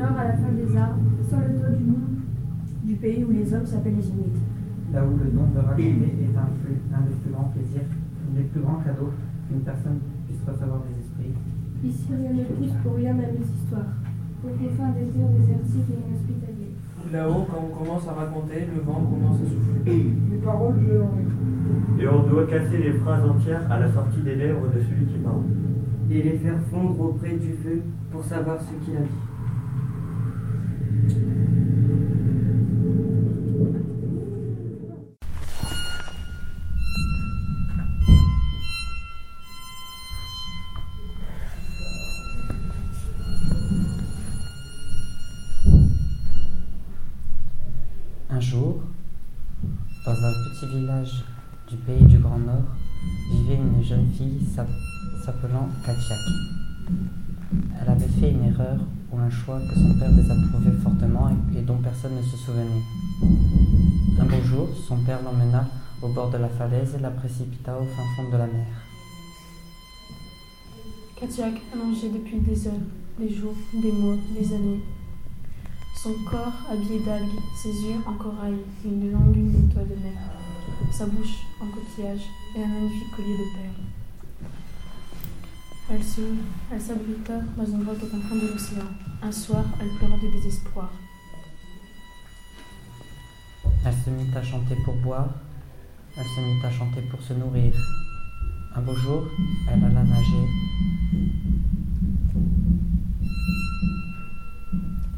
nord à la fin des arbres, sur le toit du monde. Du pays où les hommes s'appellent les Inuits. Là où le don de raconter est un, plus, un des plus grands plaisirs, un des plus grands cadeaux qu'une personne puisse recevoir des esprits. Ici, rien ne pousse pour rien, même les histoires. Au confins des terres désertiques et inhospitaliers. Là-haut, quand on commence à raconter, le vent commence à souffler. Les paroles, je Et on doit casser les phrases entières à la sortie des lèvres de celui qui parle. Et les faire fondre auprès du feu pour savoir ce qu'il a dit. Un jour, dans un petit village du pays du Grand Nord, vivait une jeune fille s'appelant Katiak. Elle avait fait une erreur ou un choix que son père désapprouvait fortement et dont personne ne se souvenait. Un beau jour, son père l'emmena au bord de la falaise et la précipita au fin fond de la mer. Katiak allongé depuis des heures, des jours, des mois, des années, son corps habillé d'algues, ses yeux en corail, une longue étoile de mer, sa bouche en coquillage et un magnifique collier de perles. Elle se, elle s'abrita dans une grotte au de l'océan. Un soir, elle pleura de désespoir. Elle se mit à chanter pour boire, elle se mit à chanter pour se nourrir. Un beau jour, elle alla nager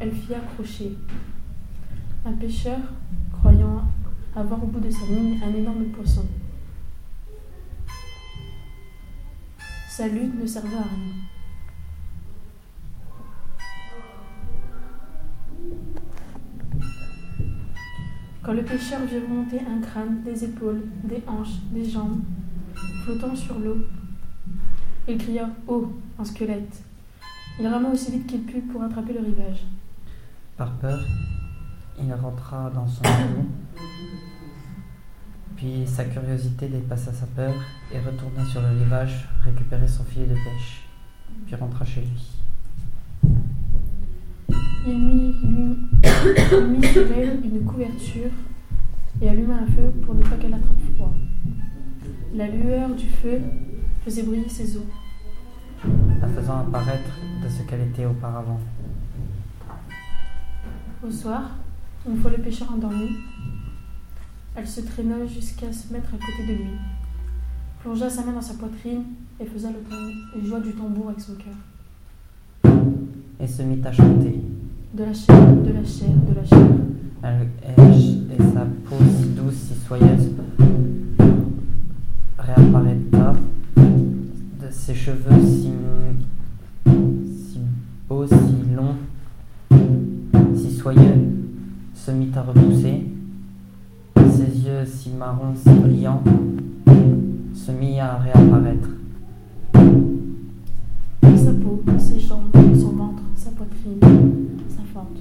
elle fit accrocher. Un pêcheur, croyant avoir au bout de sa ligne un énorme poisson. Sa lutte ne servait à rien. Quand le pêcheur vit remonter un crâne, des épaules, des hanches, des jambes, flottant sur l'eau, il cria Oh, un squelette Il rama aussi vite qu'il put pour attraper le rivage. Par peur, il rentra dans son lit. Puis sa curiosité dépassa sa peur et retourna sur le rivage récupérer son filet de pêche, puis rentra chez lui. Il mit, il mit sur elle une couverture et alluma un feu pour ne pas qu'elle attrape froid. La lueur du feu faisait briller ses os, la faisant apparaître de ce qu'elle était auparavant. Au soir, une fois le pêcheur endormi, elle se traîna jusqu'à se mettre à côté de lui, plongea sa main dans sa poitrine et faisait le, joie du tambour avec son cœur. Et se mit à chanter. De la chair, de la chair, de la chair. Elle, et sa peau si douce, si soyeuse, brillants, se mit à réapparaître. Sa peau, ses jambes, son ventre, sa poitrine, sa fente.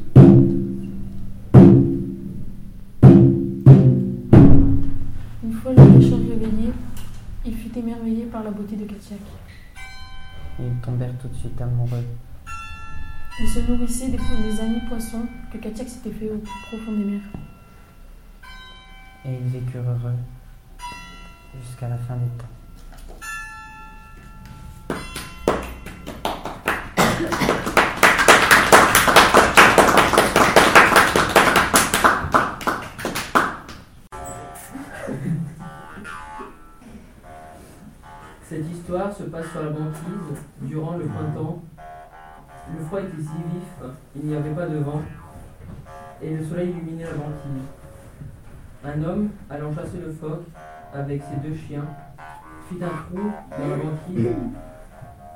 Une fois le pêcheur réveillé, il fut émerveillé par la beauté de Katiak. Ils tombèrent tout de suite amoureux. Il se nourrissait des, des amis poissons que Katiak s'était fait au plus profond des mers. Et ils vécurent heureux jusqu'à la fin des temps. Cette histoire se passe sur la banquise durant le printemps le froid était si vif, il n'y avait pas de vent, et le soleil illuminait la banquise. Un homme, allant chasser le phoque avec ses deux chiens, fit un trou dans la banquise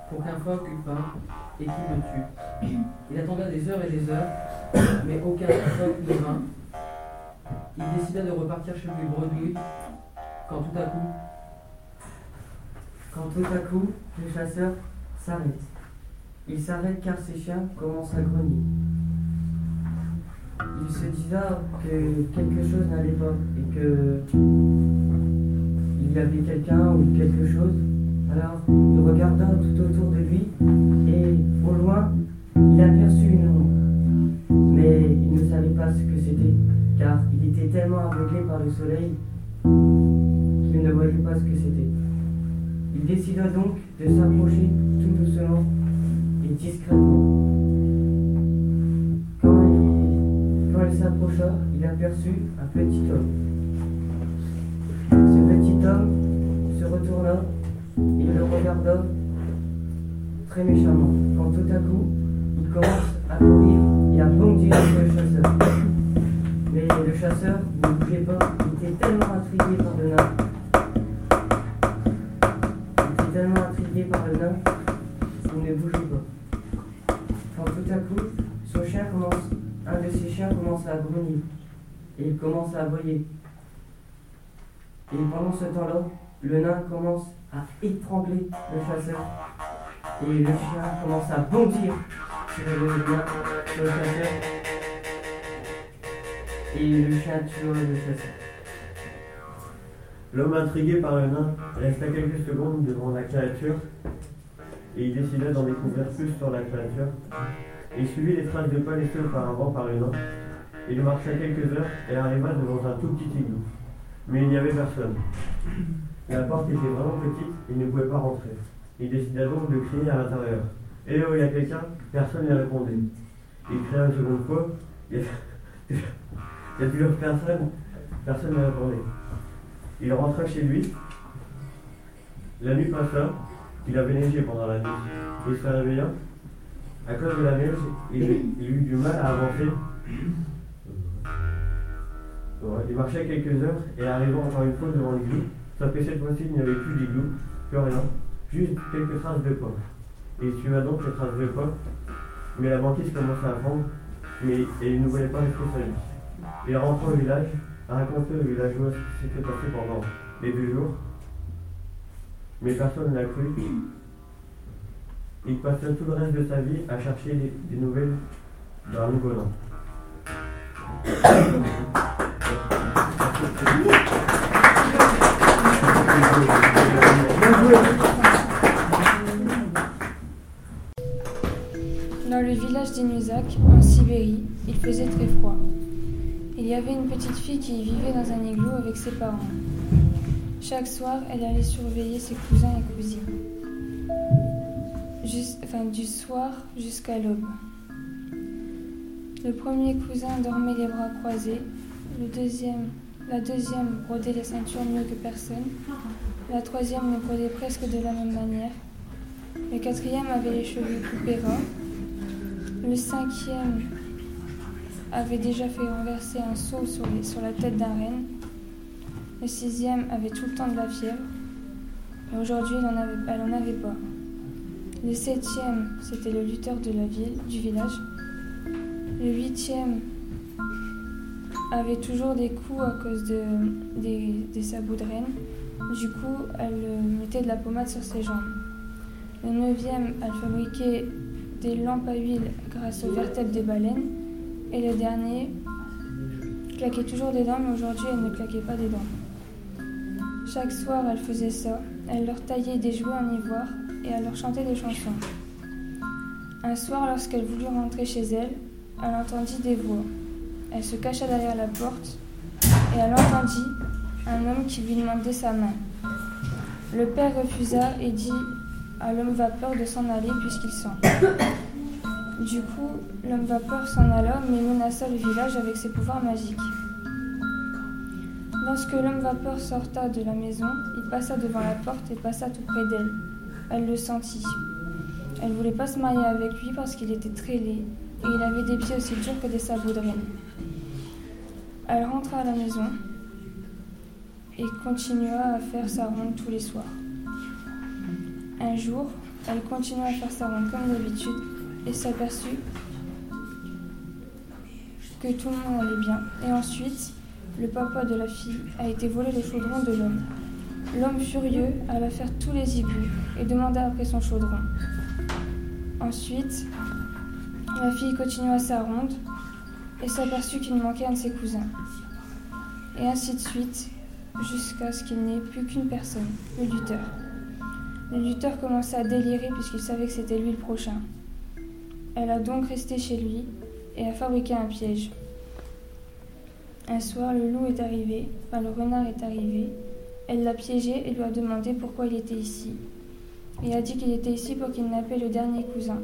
pour qu'un phoque eût et qu'il le tue. Il attendait des heures et des heures, mais aucun phoque ne vint. Il décida de repartir chez lui bredouille, quand tout à coup, quand tout à coup, le chasseur s'arrête. Il s'arrête car ses chiens commencent à grogner. Il se disa que quelque chose n'allait pas et que il y avait quelqu'un ou quelque chose Alors il regarda tout autour de lui et au loin il aperçut une ombre. Mais il ne savait pas ce que c'était car il était tellement aveuglé par le soleil qu'il ne voyait pas ce que c'était. Il décida donc de s'approcher tout doucement et discrètement. Il aperçut un petit homme. Ce petit homme se retourna et le regarda très méchamment. Quand tout à coup, il commence à courir et à bondir sur le chasseur. Mais le chasseur ne bougeait pas, il était tellement intrigué par le nain. Il était tellement intrigué par le nain qu'il ne bougeait pas. Quand tout à coup, son chien commence, un de ses chiens à grogner et il commence à aboyer. Et pendant ce temps-là, le nain commence à étrangler le chasseur et le chien commence à bondir sur le nain, le chasseur et le chien tue le chasseur. L'homme intrigué par le nain resta quelques secondes devant la créature et il décida d'en découvrir plus sur la créature. Il suivit les traces de pas laissées auparavant par le nain. Il marcha quelques heures et arriva devant un tout petit igloo. Mais il n'y avait personne. La porte était vraiment petite, il ne pouvait pas rentrer. Il décida donc de crier à l'intérieur. Eh oh, il y a quelqu'un Personne ne répondait. Il cria une seconde fois. Il y a, toujours personne. Personne ne répondait. Il rentra chez lui. La nuit passa. Il avait neigé pendant la nuit. Il se réveilla. À cause de la neige, il, il eut du mal à avancer. Il marchait quelques heures et arrivant encore une fois devant l'igloo, sauf que cette fois-ci il n'y avait plus d'igloo, plus rien, juste quelques traces de. Et il suivait donc les traces de pas, mais la banquise commençait à fondre, mais et il ne voulait pas rester seul. Il rentra au village, a aux villageois ce qui s'était passé pendant les deux jours, mais personne ne l'a cru. Il passa tout le reste de sa vie à chercher des, des nouvelles dans Lugolan. Dans en Sibérie, il faisait très froid. Il y avait une petite fille qui vivait dans un igloo avec ses parents. Chaque soir, elle allait surveiller ses cousins et cousines. Enfin, du soir jusqu'à l'aube. Le premier cousin dormait les bras croisés, le deuxième, la deuxième brodait les ceintures mieux que personne, la troisième les brodait presque de la même manière, le quatrième avait les cheveux coupés ras, le cinquième avait déjà fait renverser un seau sur, la tête d'un renne. Le sixième avait tout le temps de la fièvre. Aujourd'hui, elle n'en avait, pas. Le septième, c'était le lutteur de la ville, du village. Le huitième avait toujours des coups à cause de, des, sabots de renne. Du coup, elle mettait de la pommade sur ses jambes. Le neuvième, elle fabriquait des lampes à huile grâce aux vertèbres des baleines. Et le dernier claquait toujours des dents, mais aujourd'hui elle ne claquait pas des dents. Chaque soir elle faisait ça. Elle leur taillait des jouets en ivoire et elle leur chantait des chansons. Un soir, lorsqu'elle voulut rentrer chez elle, elle entendit des voix. Elle se cacha derrière la porte et elle entendit un homme qui lui demandait sa main. Le père refusa et dit l'homme vapeur de s'en aller puisqu'il sent. Du coup, l'homme vapeur s'en alla, mais menaça le village avec ses pouvoirs magiques. Lorsque l'homme vapeur sorta de la maison, il passa devant la porte et passa tout près d'elle. Elle le sentit. Elle voulait pas se marier avec lui parce qu'il était très laid et il avait des pieds aussi durs que des sabots de reine. Elle rentra à la maison et continua à faire sa ronde tous les soirs. Un jour, elle continua à faire sa ronde comme d'habitude et s'aperçut que tout le monde allait bien. Et ensuite, le papa de la fille a été volé le chaudron de l'homme. L'homme furieux alla faire tous les égouts et demanda après son chaudron. Ensuite, la fille continua sa ronde et s'aperçut qu'il manquait un de ses cousins. Et ainsi de suite, jusqu'à ce qu'il n'y ait plus qu'une personne, le lutteur. Le lutteur commença à délirer puisqu'il savait que c'était lui le prochain. Elle a donc resté chez lui et a fabriqué un piège. Un soir, le loup est arrivé, enfin le renard est arrivé. Elle l'a piégé et lui a demandé pourquoi il était ici. Il a dit qu'il était ici pour kidnapper le dernier cousin.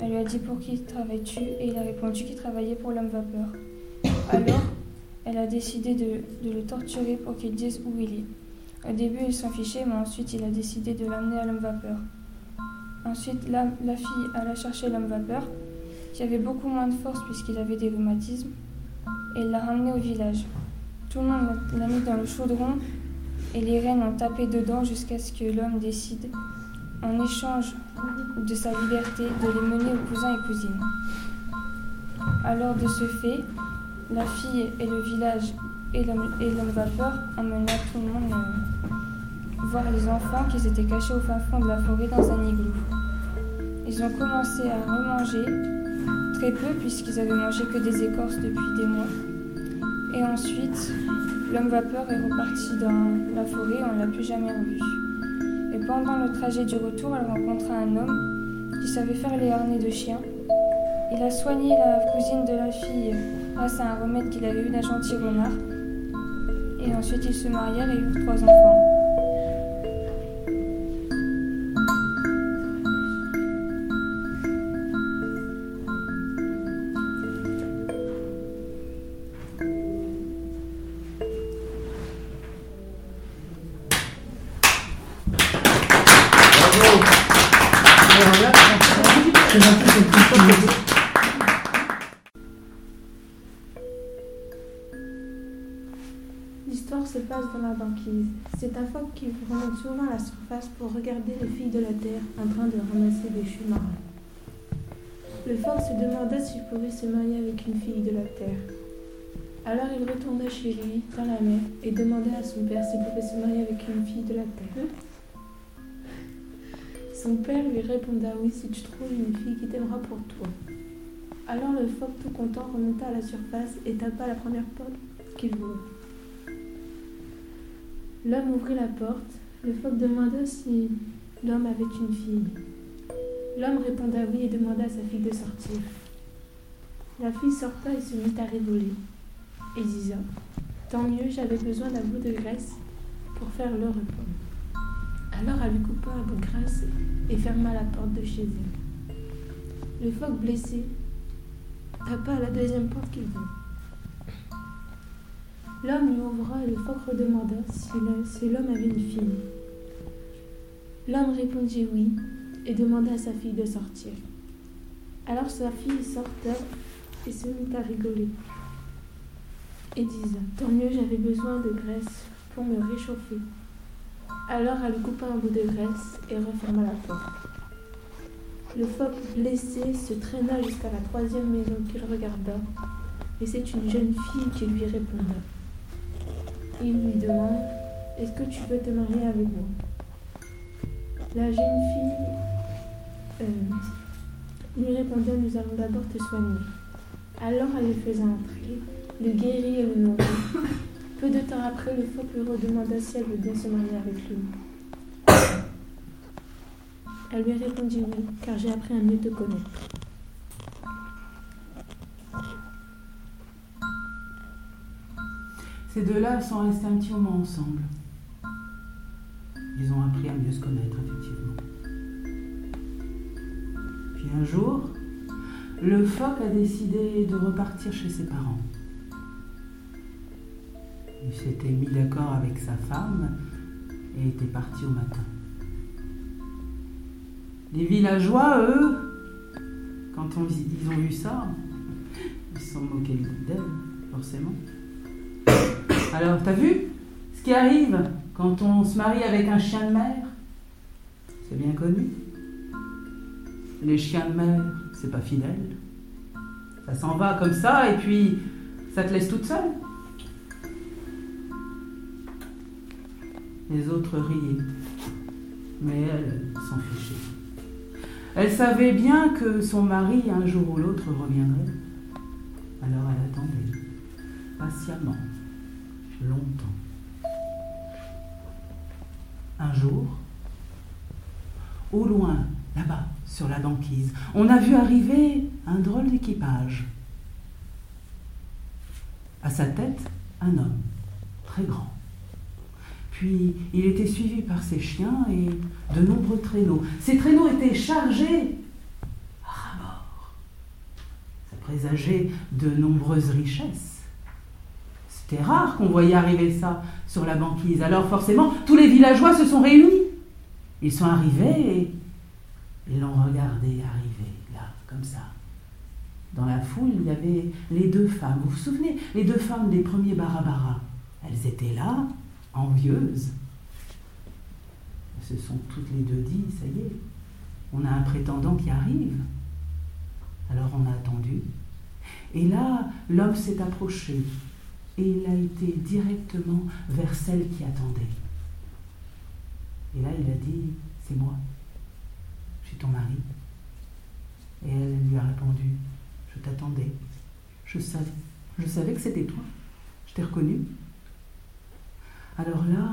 Elle lui a dit pour qui travailles-tu et il a répondu qu'il travaillait pour l'homme vapeur. Alors, elle a décidé de le torturer pour qu'il dise où il est. Au début, il s'en fichait, mais ensuite, il a décidé de l'amener à l'homme vapeur. Ensuite, la, fille alla chercher l'homme vapeur, qui avait beaucoup moins de force puisqu'il avait des rhumatismes, et l'a ramené au village. Tout le monde l'a mis dans le chaudron et les reines ont tapé dedans jusqu'à ce que l'homme décide, en échange de sa liberté, de les mener aux cousins et cousines. Alors, de ce fait, la fille et le village et l'homme vapeur emmena tout le monde euh, les enfants qui s'étaient cachés au fin fond de la forêt dans un igloo. Ils ont commencé à remanger, très peu puisqu'ils avaient mangé que des écorces depuis des mois. Et ensuite, l'homme vapeur est reparti dans la forêt, on ne l'a plus jamais revu. Et pendant le trajet du retour, elle rencontra un homme qui savait faire les harnais de chien. Il a soigné la cousine de la fille grâce à un remède qu'il avait eu d'un gentil renard. Et ensuite, ils se marièrent et eurent trois enfants. L'histoire se passe dans la banquise. C'est un phoque qui remonte souvent à la surface pour regarder les filles de la terre en train de ramasser des choux marins. Le phoque se demanda s'il pouvait se marier avec une fille de la terre. Alors il retourna chez lui, dans la mer, et demanda à son père s'il pouvait se marier avec une fille de la terre. Son père lui répondit oui si tu trouves une fille qui t'aimera pour toi. Alors le phoque tout content remonta à la surface et tapa la première porte qu'il voit. L'homme ouvrit la porte. Le phoque demanda si l'homme avait une fille. L'homme répondit oui et demanda à sa fille de sortir. La fille sorta et se mit à rigoler. Et disait Tant mieux, j'avais besoin d'un bout de graisse pour faire le repas. Alors elle lui coupa un bout de graisse et ferma la porte de chez elle. Le phoque blessé tapa à la deuxième porte qu'il vit. L'homme lui ouvra et le phoque redemanda si l'homme avait une fille. L'homme répondit oui et demanda à sa fille de sortir. Alors sa fille sortait et se mit à rigoler. Et disait Tant mieux, j'avais besoin de graisse pour me réchauffer. Alors elle coupa un bout de graisse et referma la porte. Le phoque blessé se traîna jusqu'à la troisième maison qu'il regarda, et c'est une jeune fille qui lui répondit. Il lui demande Est-ce que tu veux te marier avec moi? La jeune fille euh, lui répondit Nous allons d'abord te soigner. Alors elle le faisait entrer, le guérit et le nourrit. Peu de temps après, le phoque lui redemanda si elle veut bien se marier avec lui. Elle lui répondit oui, car j'ai appris à mieux te connaître. Ces deux-là sont restés un petit moment ensemble. Ils ont appris à mieux se connaître, effectivement. Puis un jour, le phoque a décidé de repartir chez ses parents. Il s'était mis d'accord avec sa femme et était parti au matin. Les villageois, eux, quand ils ont vu ça, ils se sont moqués d'elle, forcément. Alors, t'as vu ce qui arrive quand on se marie avec un chien de mer? C'est bien connu. Les chiens de mer, c'est pas fidèle. Ça s'en va comme ça et puis ça te laisse toute seule. Les autres riaient, mais elle s'en fichait. Elle savait bien que son mari, un jour ou l'autre, reviendrait. Alors elle attendait, patiemment, longtemps. Un jour, au loin, là-bas, sur la banquise, on a vu arriver un drôle d'équipage. À sa tête, un homme, très grand. Puis il était suivi par ses chiens et de nombreux traîneaux. Ces traîneaux étaient chargés à ras-bord. Ça présageait de nombreuses richesses. C'était rare qu'on voyait arriver ça sur la banquise. Alors forcément, tous les villageois se sont réunis. Ils sont arrivés et ils l'ont regardé arriver, là, comme ça. Dans la foule, il y avait les deux femmes. Vous vous souvenez Les deux femmes des premiers Barabara. Elles étaient là, envieuses. Elles se sont toutes les deux dit, ça y est, on a un prétendant qui arrive. Alors on a attendu. Et là, l'homme s'est approché et il a été directement vers celle qui attendait. Et là, il a dit, c'est moi, je suis ton mari. Et elle lui a répondu, je t'attendais, je savais, je savais que c'était toi, je t'ai reconnu. Alors là,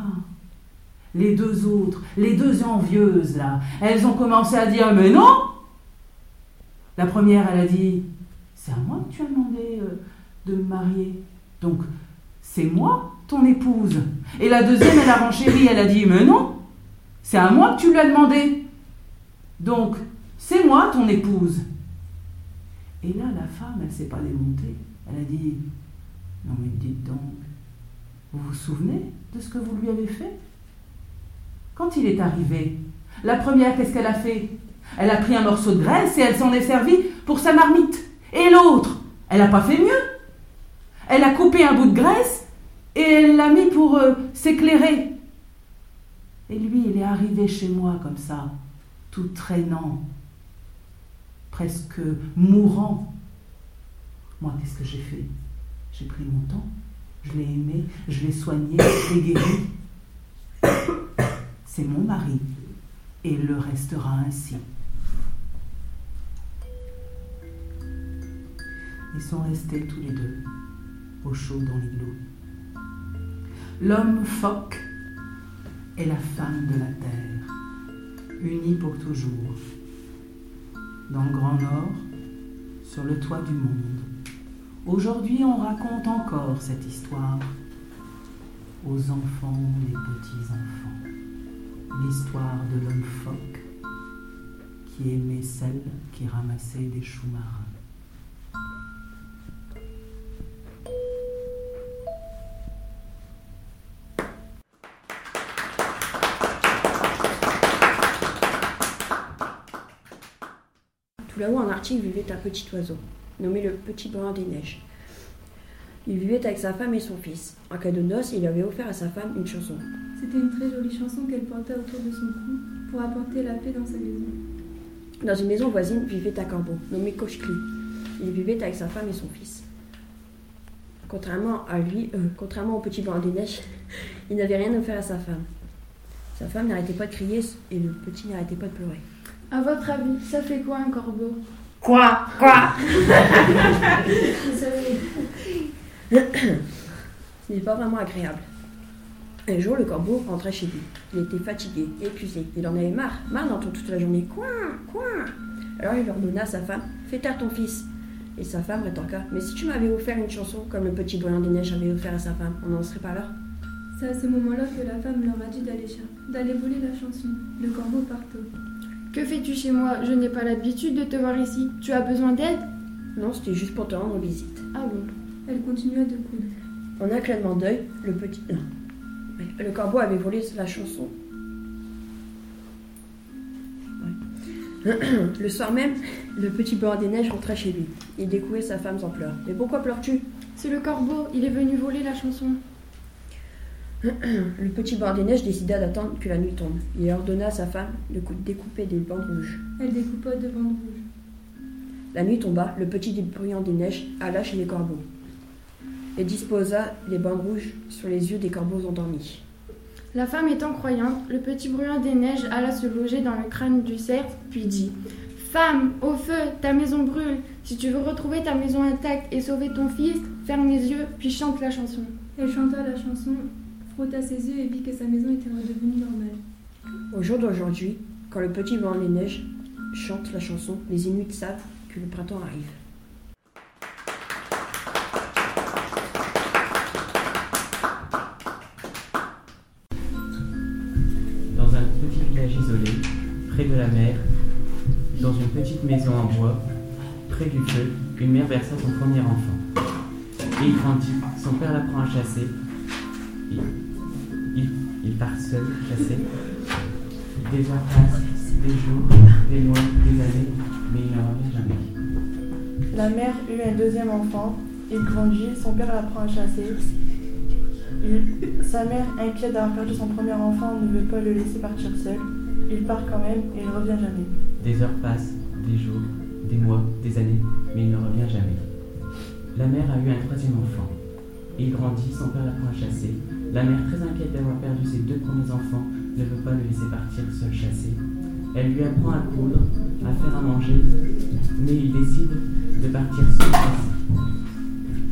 les deux autres, les deux envieuses là, elles ont commencé à dire, mais non La première, elle a dit, c'est à moi que tu as demandé euh, de me marier. Donc, c'est moi, ton épouse. Et la deuxième, elle a renchéri, elle a dit, mais non, c'est à moi que tu l'as demandé. Donc, c'est moi, ton épouse. Et là, la femme, elle ne s'est pas démontée. Elle a dit, non mais dites donc, vous vous souvenez de ce que vous lui avez fait? Quand il est arrivé, la première, qu'est-ce qu'elle a fait? Elle a pris un morceau de graisse et elle s'en est servie pour sa marmite. Et l'autre, elle n'a pas fait mieux? Elle a coupé un bout de graisse et elle l'a mis pour euh, s'éclairer. Et lui, il est arrivé chez moi comme ça, tout traînant, presque mourant. Moi, qu'est-ce que j'ai fait? J'ai pris mon temps, je l'ai aimé, je l'ai soigné, je l'ai guéri. C'est mon mari, et il le restera ainsi. Ils sont restés tous les deux, au chaud dans l'igloo. L'homme phoque et la femme de la terre, unis pour toujours, dans le Grand Nord, sur le toit du monde. Aujourd'hui, on raconte encore cette histoire aux enfants, les petits-enfants. L'histoire de l'homme phoque qui aimait celle qui ramassait des choux marins. Tout là-haut, en Arctique, vivait un petit oiseau, nommé le petit brun des neiges. Il vivait avec sa femme et son fils. En cas de noces, il avait offert à sa femme une chanson. C'était une très jolie chanson qu'elle portait autour de son cou pour apporter la paix dans sa maison. Dans une maison voisine vivait un corbeau, nommé Koshkli. Il vivait avec sa femme et son fils. Contrairement à lui, euh, contrairement au petit brun des neiges, il n'avait rien offert à sa femme. Sa femme n'arrêtait pas de crier et le petit n'arrêtait pas de pleurer. À votre avis, ça fait quoi un corbeau? Quoi? Quoi? Vous savez, Ce n'est pas vraiment agréable. Un jour, le corbeau rentrait chez lui. Il était fatigué, épuisé. Il en avait marre, marre d'entendre toute la journée Coin, coin. Alors il ordonna à sa femme Fais taire ton fils. Et sa femme rétorqua Mais si tu m'avais offert une chanson comme le petit brun des neiges avait offert à sa femme, on n'en serait pas là C'est à ce moment-là que la femme leur a dit d'aller voler la chanson. Le corbeau partout. Que fais-tu chez moi? Je n'ai pas l'habitude de te voir ici. Tu as besoin d'aide? Non, c'était juste pour te rendre visite. Ah bon? Elle continua de coudre. En un claquement d'œil, le petit. Non. Le corbeau avait volé la chanson. Ouais. Le soir même, le petit bord des neiges rentra chez lui. Il découvrait sa femme en pleurs. Mais pourquoi pleures-tu? C'est le corbeau, il est venu voler la chanson. Le petit bord des neiges décida d'attendre que la nuit tombe. Il ordonna à sa femme de cou- découper des bandes rouges. Elle découpa deux bandes rouges. La nuit tomba, le petit bruyant des neiges alla chez les corbeaux et disposa les bandes rouges sur les yeux des corbeaux endormis. La femme étant croyante, le petit bruyant des neiges alla se loger dans le crâne du cerf, puis dit Femme, au feu, ta maison brûle. Si tu veux retrouver ta maison intacte et sauver ton fils, ferme les yeux, puis chante la chanson. Elle chanta la chanson, frotta ses yeux et vit que sa maison était redevenue normale. Au jour d'aujourd'hui, Quand le petit vent des neiges chante la chanson, les Inuits savent que le printemps arrive. Dans un petit village isolé, près de la mer, dans une petite maison en bois, près du feu, une mère versa son premier enfant. Et il grandit, son père l'apprend à chasser. Il, il, il part seul chasser. Des heures passent, des jours, des mois, des années, mais il ne revient jamais. La mère eut un deuxième enfant. Il grandit, son père l'apprend à chasser. Il- sa mère, inquiète d'avoir perdu son premier enfant, ne veut pas le laisser partir seul. Il part quand même et il ne revient jamais. Des heures passent, des jours, des mois, des années, mais il ne revient jamais. La mère a eu un troisième enfant. Il grandit, son père l'apprend à chasser. La mère, très inquiète d'avoir perdu ses deux premiers enfants, ne veut pas le laisser partir seul chasser. Elle lui apprend à coudre, à faire à manger, mais il décide de partir seul chasser.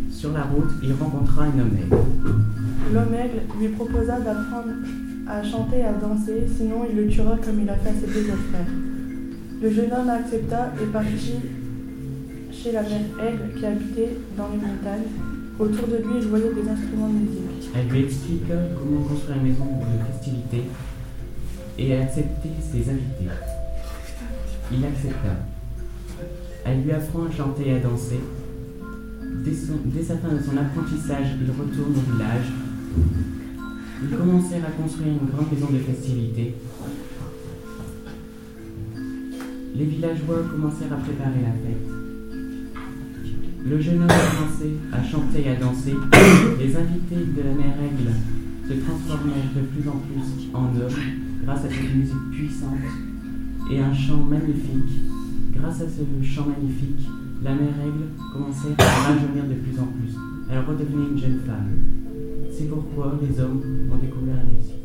Sur la route, il rencontra un homme aigle. L'homme aigle lui proposa d'apprendre à chanter et à danser, sinon il le tuera comme il a fait à ses deux frères. Le jeune homme accepta et partit chez la mère aigle qui habitait dans les montagnes. Autour de lui, il voyait des instruments de musique. Elle lui explique comment construire une maison de festivité et accepter ses invités. Il accepta. Elle lui apprend à chanter et à danser. Dès, dès sa fin de son apprentissage, il retourne au village. Ils commencèrent à construire une grande maison de festivité. Les villageois commencèrent à préparer la fête. Le jeune homme commençait à chanter et à danser. Les invités de la mère Aigle se transformèrent de plus en plus en hommes grâce à cette musique puissante et un chant magnifique. Grâce à ce chant magnifique, la mère Aigle commençait à rajeunir de plus en plus. Elle redevenait une jeune femme. C'est pourquoi les hommes ont découvert la musique.